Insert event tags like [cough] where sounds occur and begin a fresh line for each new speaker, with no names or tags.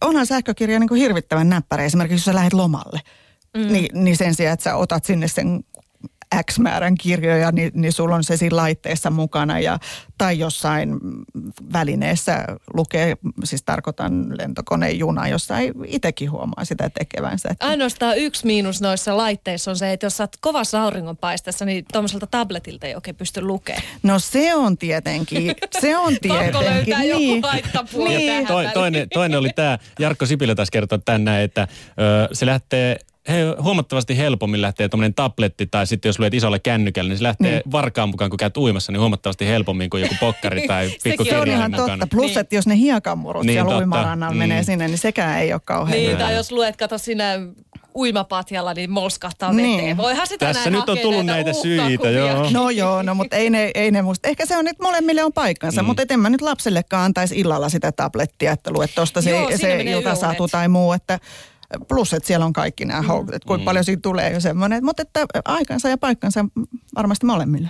onhan sähkökirja niin kuin hirvittävän näppärä. Esimerkiksi jos sä lähdet lomalle, mm. niin, niin sen sijaan, että sä otat sinne sen X määrän kirjoja, niin, niin sulla on se siinä laitteessa mukana ja, tai jossain välineessä lukee, siis tarkoitan lentokone, juna, jossa ei itsekin huomaa sitä tekevänsä. Että...
Ainoastaan yksi miinus noissa laitteissa on se, että jos sä oot kovassa auringonpaisteessa, niin tuommoiselta tabletilta ei oikein pysty lukemaan.
No se on tietenkin, se on [laughs] tietenkin. Pakko
löytää niin. joku niin.
toinen, toinen oli tämä, Jarkko Sipilä taisi kertoa tänne, että ö, se lähtee he, huomattavasti helpommin lähtee tuommoinen tabletti tai sitten jos luet isolle kännykälle, niin se lähtee niin. varkaan mukaan, kun käyt uimassa, niin huomattavasti helpommin kuin joku pokkari [laughs] tai pikku
Se on ihan mukana. totta. Plus, niin. että jos ne hiekamurut niin, siellä uimarannalla mm. menee sinne, niin sekään ei ole kauhean
Niin, hyvä. tai jos luet, kato sinä uimapatjalla, niin molskahtaa niin. veteen. Voihan sitä
Tässä nyt on tullut näitä syitä, joo.
No joo, no mutta ei ne, ei ne musta. Ehkä se on nyt molemmille on paikkansa, mm. mutta en mä nyt lapsellekaan antaisi illalla sitä tablettia, että luet tuosta se, se iltasatu tai muu, että Plus, että siellä on kaikki nämä mm. houkut, että kuinka mm. paljon siitä tulee jo semmoinen. Mutta että aikansa ja paikkansa varmasti molemmille.